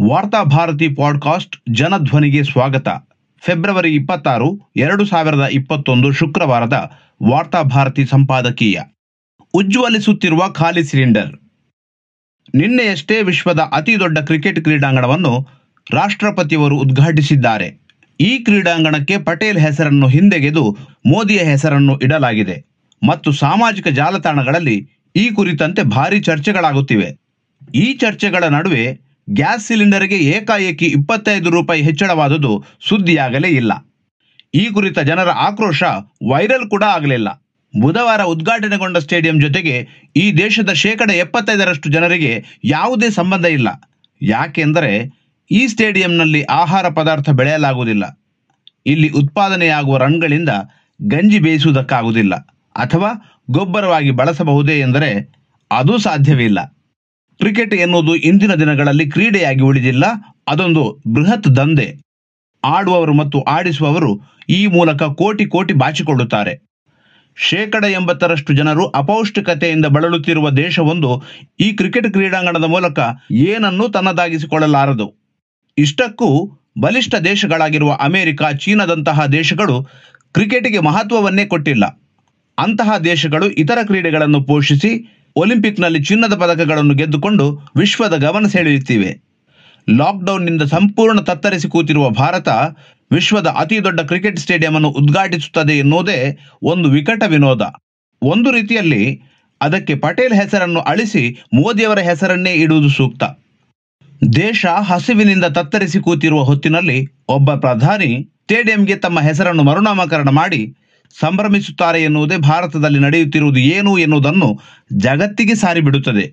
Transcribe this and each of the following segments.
ವಾರ್ತಾ ಭಾರತಿ ಪಾಡ್ಕಾಸ್ಟ್ ಜನಧ್ವನಿಗೆ ಸ್ವಾಗತ. ಫೆಬ್ರವರಿ ಇಪ್ಪತ್ತಾರು, ಎರಡು ಸಾವಿರದ ಇಪ್ಪತ್ತೊಂದು ಶುಕ್ರವಾರದ ವಾರ್ತಾ ಭಾರತಿ ಸಂಪಾದಕೀಯ. ಉಜ್ವಲಿಸುತ್ತಿರುವ ಖಾಲಿ ಸಿಲಿಂಡರ್. ನಿನ್ನೆಯಷ್ಟೇ ವಿಶ್ವದ ಅತಿ ದೊಡ್ಡ ಕ್ರಿಕೆಟ್ ಕ್ರೀಡಾಂಗಣವನ್ನು ರಾಷ್ಟ್ರಪತಿಯವರು ಉದ್ಘಾಟಿಸಿದ್ದಾರೆ. ಈ ಕ್ರೀಡಾಂಗಣಕ್ಕೆ ಪಟೇಲ್ ಹೆಸರನ್ನು ಹಿಂದೆಗೆದು ಮೋದಿಯ ಹೆಸರನ್ನು ಇಡಲಾಗಿದೆ. ಮತ್ತು ಸಾಮಾಜಿಕ ಜಾಲತಾಣಗಳಲ್ಲಿ ಈ ಕುರಿತಂತೆ ಭಾರಿ ಚರ್ಚೆಗಳಾಗುತ್ತಿವೆ. ಈ ಚರ್ಚೆಗಳ ನಡುವೆ ಗ್ಯಾಸ್ ಸಿಲಿಂಡರ್ಗೆ ಏಕಾಏಕಿ ಇಪ್ಪತ್ತೈದು ರೂಪಾಯಿ ಹೆಚ್ಚಳವಾದುದು ಸುದ್ದಿಯಾಗಲೇ ಇಲ್ಲ. ಈ ಕುರಿತ ಜನರ ಆಕ್ರೋಶ ವೈರಲ್ ಕೂಡ ಆಗಲಿಲ್ಲ. ಬುಧವಾರ ಉದ್ಘಾಟನೆಗೊಂಡ ಸ್ಟೇಡಿಯಂ ಜೊತೆಗೆ ಈ ದೇಶದ ಶೇಕಡ ಎಪ್ಪತ್ತೈದರಷ್ಟು ಜನರಿಗೆ ಯಾವುದೇ ಸಂಬಂಧ ಇಲ್ಲ. ಯಾಕೆಂದರೆ ಈ ಸ್ಟೇಡಿಯಂನಲ್ಲಿ ಆಹಾರ ಪದಾರ್ಥ ಬೆಳೆಯಲಾಗುವುದಿಲ್ಲ. ಇಲ್ಲಿ ಉತ್ಪಾದನೆಯಾಗುವ ರನ್ಗಳಿಂದ ಗಂಜಿ ಬೇಯಿಸುವುದಕ್ಕಾಗುವುದಿಲ್ಲ ಅಥವಾ ಗೊಬ್ಬರವಾಗಿ ಬಳಸಬಹುದೇ ಎಂದರೆ ಅದು ಸಾಧ್ಯವಿಲ್ಲ. ಕ್ರಿಕೆಟ್ ಎನ್ನುವುದು ಇಂದಿನ ದಿನಗಳಲ್ಲಿ ಕ್ರೀಡೆಯಾಗಿ ಉಳಿದಿಲ್ಲ. ಅದೊಂದು ಬೃಹತ್ ದಂಧೆ. ಆಡುವವರು ಮತ್ತು ಆಡಿಸುವವರು ಈ ಮೂಲಕ ಕೋಟಿ ಕೋಟಿ ಬಾಚಿಕೊಳ್ಳುತ್ತಾರೆ. ಶೇಕಡ ಎಂಬತ್ತರಷ್ಟು ಜನರು ಅಪೌಷ್ಟಿಕತೆಯಿಂದ ಬಳಲುತ್ತಿರುವ ದೇಶವೊಂದು ಈ ಕ್ರಿಕೆಟ್ ಕ್ರೀಡಾಂಗಣದ ಮೂಲಕ ಏನನ್ನೂ ತನ್ನದಾಗಿಸಿಕೊಳ್ಳಲಾರದು. ಇಷ್ಟಕ್ಕೂ ಬಲಿಷ್ಠ ದೇಶಗಳಾಗಿರುವ ಅಮೆರಿಕ, ಚೀನಾದಂತಹ ದೇಶಗಳು ಕ್ರಿಕೆಟ್ಗೆ ಮಹತ್ವವನ್ನೇ ಕೊಟ್ಟಿಲ್ಲ. ಅಂತಹ ದೇಶಗಳು ಇತರ ಕ್ರೀಡೆಗಳನ್ನು ಪೋಷಿಸಿ ಒಲಿಂಪಿಕ್ನಲ್ಲಿ ಚಿನ್ನದ ಪದಕಗಳನ್ನು ಗೆದ್ದುಕೊಂಡು ವಿಶ್ವದ ಗಮನ ಸೆಳೆಯುತ್ತಿವೆ. ಲಾಕ್ಡೌನ್ನಿಂದ ಸಂಪೂರ್ಣ ತತ್ತರಿಸಿ ಕೂತಿರುವ ಭಾರತ ವಿಶ್ವದ ಅತಿ ದೊಡ್ಡ ಕ್ರಿಕೆಟ್ ಸ್ಟೇಡಿಯಂ ಅನ್ನು ಉದ್ಘಾಟಿಸುತ್ತದೆ ಎನ್ನುವುದೇ ಒಂದು ವಿಕಟ ವಿನೋದ. ಒಂದು ರೀತಿಯಲ್ಲಿ ಅದಕ್ಕೆ ಪಟೇಲ್ ಹೆಸರನ್ನು ಅಳಿಸಿ ಮೋದಿಯವರ ಹೆಸರನ್ನೇ ಇಡುವುದು ಸೂಕ್ತ. ದೇಶ ಹಸಿವಿನಿಂದ ತತ್ತರಿಸಿ ಕೂತಿರುವ ಹೊತ್ತಿನಲ್ಲಿ ಒಬ್ಬ ಪ್ರಧಾನಿ ಸ್ಟೇಡಿಯಂಗೆ ತಮ್ಮ ಹೆಸರನ್ನು ಮರುನಾಮಕರಣ ಮಾಡಿ ಸಂಭ್ರಮಿಸುತ್ತಾರೆ ಎನ್ನುವುದೇ ಭಾರತದಲ್ಲಿ ನಡೆಯುತ್ತಿರುವುದು ಏನು ಎನ್ನುವುದನ್ನು ಜಗತ್ತಿಗೆ ಸಾರಿಬಿಡುತ್ತದೆ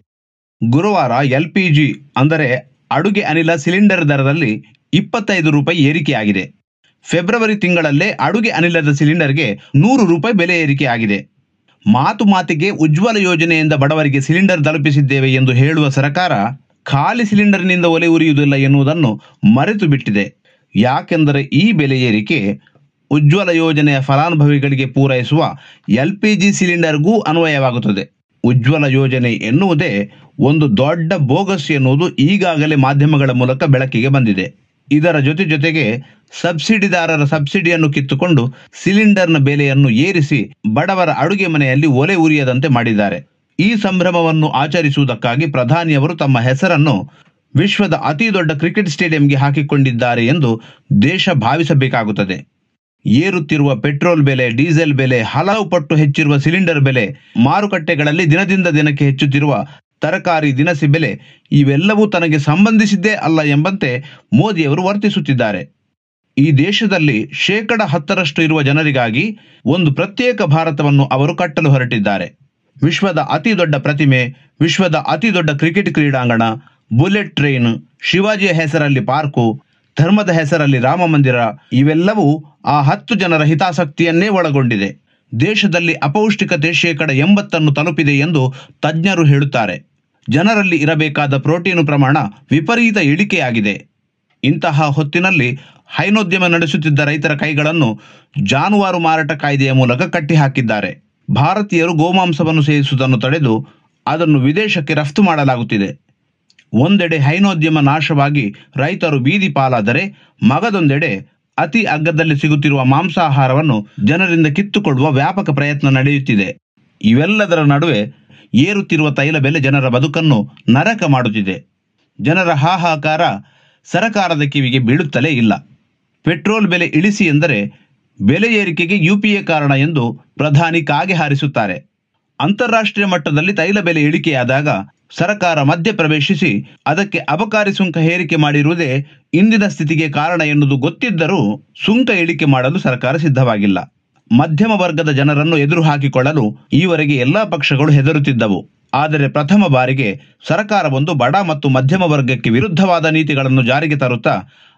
ಗುರುವಾರ ಎಲ್ಪಿಜಿ ಅಂದರೆ ಅಡುಗೆ ಅನಿಲ ಸಿಲಿಂಡರ್ ದರದಲ್ಲಿ ಇಪ್ಪತ್ತೈದು ರೂಪಾಯಿ ಏರಿಕೆಯಾಗಿದೆ. ಫೆಬ್ರವರಿ ತಿಂಗಳಲ್ಲೇ ಅಡುಗೆ ಅನಿಲದ ಸಿಲಿಂಡರ್ಗೆ ನೂರು ರೂಪಾಯಿ ಬೆಲೆ ಏರಿಕೆಯಾಗಿದೆ. ಮಾತು ಮಾತಿಗೆ ಉಜ್ವಲ ಯೋಜನೆಯಿಂದ ಬಡವರಿಗೆ ಸಿಲಿಂಡರ್ ತಲುಪಿಸಿದ್ದೇವೆ ಎಂದು ಹೇಳುವ ಸರ್ಕಾರ ಖಾಲಿ ಸಿಲಿಂಡರ್ನಿಂದ ಒಲೆ ಉರಿಯುವುದಿಲ್ಲ ಎನ್ನುವುದನ್ನು ಮರೆತು ಬಿಟ್ಟಿದೆ ಯಾಕೆಂದರೆ ಈ ಬೆಲೆ ಏರಿಕೆ ಉಜ್ವಲ ಯೋಜನೆಯ ಫಲಾನುಭವಿಗಳಿಗೆ ಪೂರೈಸುವ ಎಲ್ಪಿಜಿ ಸಿಲಿಂಡರ್ಗೂ ಅನ್ವಯವಾಗುತ್ತದೆ. ಉಜ್ವಲ ಯೋಜನೆ ಎನ್ನುವುದೇ ಒಂದು ದೊಡ್ಡ ಬೋಗಸ್ ಎನ್ನುವುದು ಈಗಾಗಲೇ ಮಾಧ್ಯಮಗಳ ಮೂಲಕ ಬೆಳಕಿಗೆ ಬಂದಿದೆ. ಇದರ ಜೊತೆ ಜೊತೆಗೆ ಸಬ್ಸಿಡಿದಾರರ ಸಬ್ಸಿಡಿಯನ್ನು ಕಿತ್ತುಕೊಂಡು ಸಿಲಿಂಡರ್ನ ಬೆಲೆಯನ್ನು ಏರಿಸಿ ಬಡವರ ಅಡುಗೆ ಮನೆಯಲ್ಲಿ ಒಲೆ ಉರಿಯದಂತೆ ಮಾಡಿದ್ದಾರೆ. ಈ ಸಂಭ್ರಮವನ್ನು ಆಚರಿಸುವುದಕ್ಕಾಗಿ ಪ್ರಧಾನಿಯವರು ತಮ್ಮ ಹೆಸರನ್ನು ವಿಶ್ವದ ಅತಿ ದೊಡ್ಡ ಕ್ರಿಕೆಟ್ ಸ್ಟೇಡಿಯಂಗೆ ಹಾಕಿಕೊಂಡಿದ್ದಾರೆ ಎಂದು ದೇಶ ಭಾವಿಸಬೇಕಾಗುತ್ತದೆ. ಏರುತ್ತಿರುವ ಪೆಟ್ರೋಲ್ ಬೆಲೆ, ಡೀಸೆಲ್ ಬೆಲೆ, ಹಲವು ಪಟ್ಟು ಹೆಚ್ಚಿರುವ ಸಿಲಿಂಡರ್ ಬೆಲೆ, ಮಾರುಕಟ್ಟೆಗಳಲ್ಲಿ ದಿನದಿಂದ ದಿನಕ್ಕೆ ಹೆಚ್ಚುತ್ತಿರುವ ತರಕಾರಿ, ದಿನಸಿ ಬೆಲೆ, ಇವೆಲ್ಲವೂ ತನಗೆ ಸಂಬಂಧಿಸಿದ್ದೇ ಅಲ್ಲ ಎಂಬಂತೆ ಮೋದಿಯವರು ವರ್ತಿಸುತ್ತಿದ್ದಾರೆ. ಈ ದೇಶದಲ್ಲಿ ಶೇಕಡ ಹತ್ತರಷ್ಟು ಇರುವ ಜನರಿಗಾಗಿ ಒಂದು ಪ್ರತ್ಯೇಕ ಭಾರತವನ್ನು ಅವರು ಕಟ್ಟಲು ಹೊರಟಿದ್ದಾರೆ. ವಿಶ್ವದ ಅತಿ ದೊಡ್ಡ ಪ್ರತಿಮೆ, ವಿಶ್ವದ ಅತಿ ದೊಡ್ಡ ಕ್ರಿಕೆಟ್ ಕ್ರೀಡಾಂಗಣ, ಬುಲೆಟ್ ಟ್ರೈನ್, ಶಿವಾಜಿಯ ಹೆಸರಲ್ಲಿ ಪಾರ್ಕು ಧರ್ಮದ ಹೆಸರಲ್ಲಿ ರಾಮ ಮಂದಿರ, ಇವೆಲ್ಲವೂ ಆ ಹತ್ತು ಜನರ ಹಿತಾಸಕ್ತಿಯನ್ನೇ ಒಳಗೊಂಡಿದೆ. ದೇಶದಲ್ಲಿ ಅಪೌಷ್ಟಿಕತೆ ಶೇಕಡ ಎಂಬತ್ತನ್ನು ತಲುಪಿದೆ ಎಂದು ತಜ್ಞರು ಹೇಳುತ್ತಾರೆ. ಜನರಲ್ಲಿ ಇರಬೇಕಾದ ಪ್ರೋಟೀನು ಪ್ರಮಾಣ ವಿಪರೀತ ಇಳಿಕೆಯಾಗಿದೆ. ಇಂತಹ ಹೊತ್ತಿನಲ್ಲಿ ಹೈನೋದ್ಯಮ ನಡೆಸುತ್ತಿದ್ದ ರೈತರ ಕೈಗಳನ್ನು ಜಾನುವಾರು ಮಾರಾಟ ಕಾಯ್ದೆಯ ಮೂಲಕ ಕಟ್ಟಿಹಾಕಿದ್ದಾರೆ. ಭಾರತೀಯರು ಗೋಮಾಂಸವನ್ನು ಸೇವಿಸುವುದನ್ನು ತಡೆದು ಅದನ್ನು ವಿದೇಶಕ್ಕೆ ರಫ್ತು ಮಾಡಲಾಗುತ್ತಿದೆ. ಒಂದೆಡೆ ಹೈನೋದ್ಯಮ ನಾಶವಾಗಿ ರೈತರು ಬೀದಿ ಪಾಲಾದರೆ ಮಗದೊಂದೆಡೆ ಅತಿ ಅಗ್ಗದಲ್ಲಿ ಸಿಗುತ್ತಿರುವ ಮಾಂಸಾಹಾರವನ್ನು ಜನರಿಂದ ಕಿತ್ತುಕೊಳ್ಳುವ ವ್ಯಾಪಕ ಪ್ರಯತ್ನ ನಡೆಯುತ್ತಿದೆ. ಇವೆಲ್ಲದರ ನಡುವೆ ಏರುತ್ತಿರುವ ತೈಲ ಬೆಲೆ ಜನರ ಬದುಕನ್ನು ನರಕ ಮಾಡುತ್ತಿದೆ. ಜನರ ಹಾಹಾಕಾರ ಸರಕಾರದ ಕಿವಿಗೆ ಬೀಳುತ್ತಲೇ ಇಲ್ಲ. ಪೆಟ್ರೋಲ್ ಬೆಲೆ ಇಳಿಸಿ ಎಂದರೆ ಬೆಲೆ ಏರಿಕೆಗೆ ಯುಪಿಎ ಕಾರಣ ಎಂದು ಪ್ರಧಾನಿ ಕಾಗೆ ಹಾರಿಸುತ್ತಾರೆ. ಅಂತಾರಾಷ್ಟ್ರೀಯ ಮಟ್ಟದಲ್ಲಿ ತೈಲ ಬೆಲೆ ಇಳಿಕೆಯಾದಾಗ ಸರ್ಕಾರ ಮಧ್ಯ ಪ್ರವೇಶಿಸಿ ಅದಕ್ಕೆ ಅಬಕಾರಿ ಸುಂಕ ಹೇರಿಕೆ ಮಾಡಿರುವುದೇ ಇಂದಿನ ಸ್ಥಿತಿಗೆ ಕಾರಣ ಎನ್ನುವುದು ಗೊತ್ತಿದ್ದರೂ ಸುಂಕ ಇಳಿಕೆ ಮಾಡಲು ಸರ್ಕಾರ ಸಿದ್ಧವಾಗಿಲ್ಲ. ಮಧ್ಯಮ ವರ್ಗದ ಜನರನ್ನು ಎದುರು ಹಾಕಿಕೊಳ್ಳಲು ಈವರೆಗೆ ಎಲ್ಲಾ ಪಕ್ಷಗಳು ಹೆದರುತ್ತಿದ್ದವು. ಆದರೆ ಪ್ರಥಮ ಬಾರಿಗೆ ಸರ್ಕಾರವೊಂದು ಬಡ ಮತ್ತು ಮಧ್ಯಮ ವರ್ಗಕ್ಕೆ ವಿರುದ್ಧವಾದ ನೀತಿಗಳನ್ನು ಜಾರಿಗೆ ತರುತ್ತಾ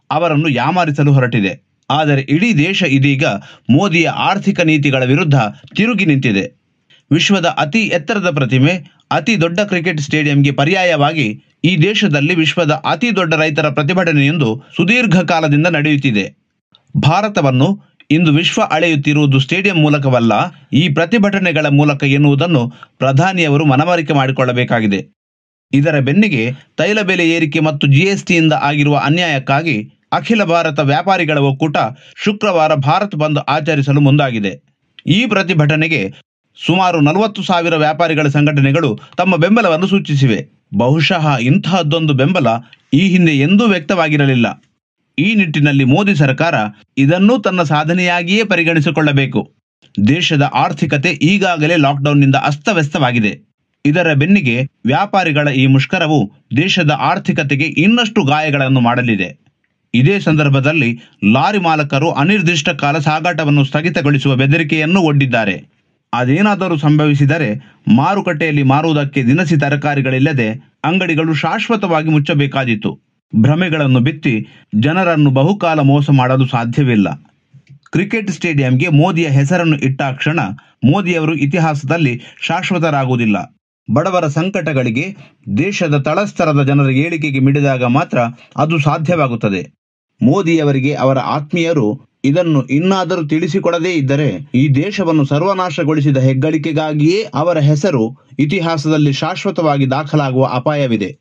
ಅವರನ್ನು ಯಾಮಾರಿಸಲು ಹೊರಟಿದೆ. ಆದರೆ ಇಡೀ ದೇಶ ಇದೀಗ ಮೋದಿಯ ಆರ್ಥಿಕ ನೀತಿಗಳ ವಿರುದ್ಧ ತಿರುಗಿ ನಿಂತಿದೆ. ವಿಶ್ವದ ಅತಿ ಎತ್ತರದ ಪ್ರತಿಮೆ ಅತಿ ದೊಡ್ಡ ಕ್ರಿಕೆಟ್ ಸ್ಟೇಡಿಯಂಗೆ ಪರ್ಯಾಯವಾಗಿ ಈ ದೇಶದಲ್ಲಿ ವಿಶ್ವದ ಅತಿ ದೊಡ್ಡ ರೈತರ ಪ್ರತಿಭಟನೆಯೊಂದು ಸುದೀರ್ಘ ಕಾಲದಿಂದ ನಡೆಯುತ್ತಿದೆ. ಭಾರತವನ್ನು ಇಂದು ವಿಶ್ವ ಅಳೆಯುತ್ತಿರುವುದು ಸ್ಟೇಡಿಯಂ ಮೂಲಕವಲ್ಲ, ಈ ಪ್ರತಿಭಟನೆಗಳ ಮೂಲಕ ಎನ್ನುವುದನ್ನು ಪ್ರಧಾನಿಯವರು ಮನವರಿಕೆ ಮಾಡಿಕೊಳ್ಳಬೇಕಾಗಿದೆ. ಇದರ ಬೆನ್ನಿಗೆ ತೈಲ ಬೆಲೆ ಏರಿಕೆ ಮತ್ತು ಜಿಎಸ್ಟಿಯಿಂದ ಆಗಿರುವ ಅನ್ಯಾಯಕ್ಕಾಗಿ ಅಖಿಲ ಭಾರತ ವ್ಯಾಪಾರಿಗಳ ಒಕ್ಕೂಟ ಶುಕ್ರವಾರ ಭಾರತ್ ಬಂದ್ ಆಚರಿಸಲು ಮುಂದಾಗಿದೆ. ಈ ಪ್ರತಿಭಟನೆಗೆ ಸುಮಾರು ನಲವತ್ತು ಸಾವಿರ ವ್ಯಾಪಾರಿಗಳ ಸಂಘಟನೆಗಳು ತಮ್ಮ ಬೆಂಬಲವನ್ನು ಸೂಚಿಸಿವೆ. ಬಹುಶಃ ಇಂತಹದ್ದೊಂದು ಬೆಂಬಲ ಈ ಹಿಂದೆ ಎಂದೂ ವ್ಯಕ್ತವಾಗಿರಲಿಲ್ಲ. ಈ ನಿಟ್ಟಿನಲ್ಲಿ ಮೋದಿ ಸರ್ಕಾರ ಇದನ್ನೂ ತನ್ನ ಸಾಧನೆಯಾಗಿಯೇ ಪರಿಗಣಿಸಿಕೊಳ್ಳಬೇಕು. ದೇಶದ ಆರ್ಥಿಕತೆ ಈಗಾಗಲೇ ಲಾಕ್ಡೌನ್ನಿಂದ ಅಸ್ತವ್ಯಸ್ತವಾಗಿದೆ. ಇದರ ಬೆನ್ನಿಗೆ ವ್ಯಾಪಾರಿಗಳ ಈ ಮುಷ್ಕರವು ದೇಶದ ಆರ್ಥಿಕತೆಗೆ ಇನ್ನಷ್ಟು ಗಾಯಗಳನ್ನು ಮಾಡಲಿದೆ. ಇದೇ ಸಂದರ್ಭದಲ್ಲಿ ಲಾರಿ ಮಾಲಕರು ಅನಿರ್ದಿಷ್ಟ ಕಾಲ ಸಾಗಾಟವನ್ನು ಸ್ಥಗಿತಗೊಳಿಸುವ ಬೆದರಿಕೆಯನ್ನು ಒಡ್ಡಿದ್ದಾರೆ. ಅದೇನಾದರೂ ಸಂಭವಿಸಿದರೆ ಮಾರುಕಟ್ಟೆಯಲ್ಲಿ ಮಾರುವುದಕ್ಕೆ ದಿನಸಿ ತರಕಾರಿಗಳಿಲ್ಲದೆ ಅಂಗಡಿಗಳು ಶಾಶ್ವತವಾಗಿ ಮುಚ್ಚಬೇಕಾದೀತು. ಭ್ರಮೆಗಳನ್ನು ಬಿತ್ತಿ ಜನರನ್ನು ಬಹುಕಾಲ ಮೋಸ ಮಾಡಲು ಸಾಧ್ಯವಿಲ್ಲ. ಕ್ರಿಕೆಟ್ ಸ್ಟೇಡಿಯಂಗೆ ಮೋದಿಯ ಹೆಸರನ್ನು ಇಟ್ಟಾಕ್ಷಣ ಮೋದಿಯವರು ಇತಿಹಾಸದಲ್ಲಿ ಶಾಶ್ವತರಾಗುವುದಿಲ್ಲ. ಬಡವರ ಸಂಕಟಗಳಿಗೆ ದೇಶದ ತಳಸ್ತರದ ಜನರ ಏಳಿಗೆಗೆ ಮಿಡಿದಾಗ ಮಾತ್ರ ಅದು ಸಾಧ್ಯವಾಗುತ್ತದೆ. ಮೋದಿಯವರಿಗೆ ಅವರ ಆತ್ಮೀಯರು ಇದನ್ನು ಇನ್ನಾದರೂ ತಿಳಿಸಿಕೊಡದೇ ಇದ್ದರೆ ಈ ದೇಶವನ್ನು ಸರ್ವನಾಶಗೊಳಿಸಿದ ಹೆಗ್ಗಳಿಕೆಗಾಗಿಯೇ ಅವರ ಹೆಸರು ಇತಿಹಾಸದಲ್ಲಿ ಶಾಶ್ವತವಾಗಿ ದಾಖಲಾಗುವ ಅಪಾಯವಿದೆ.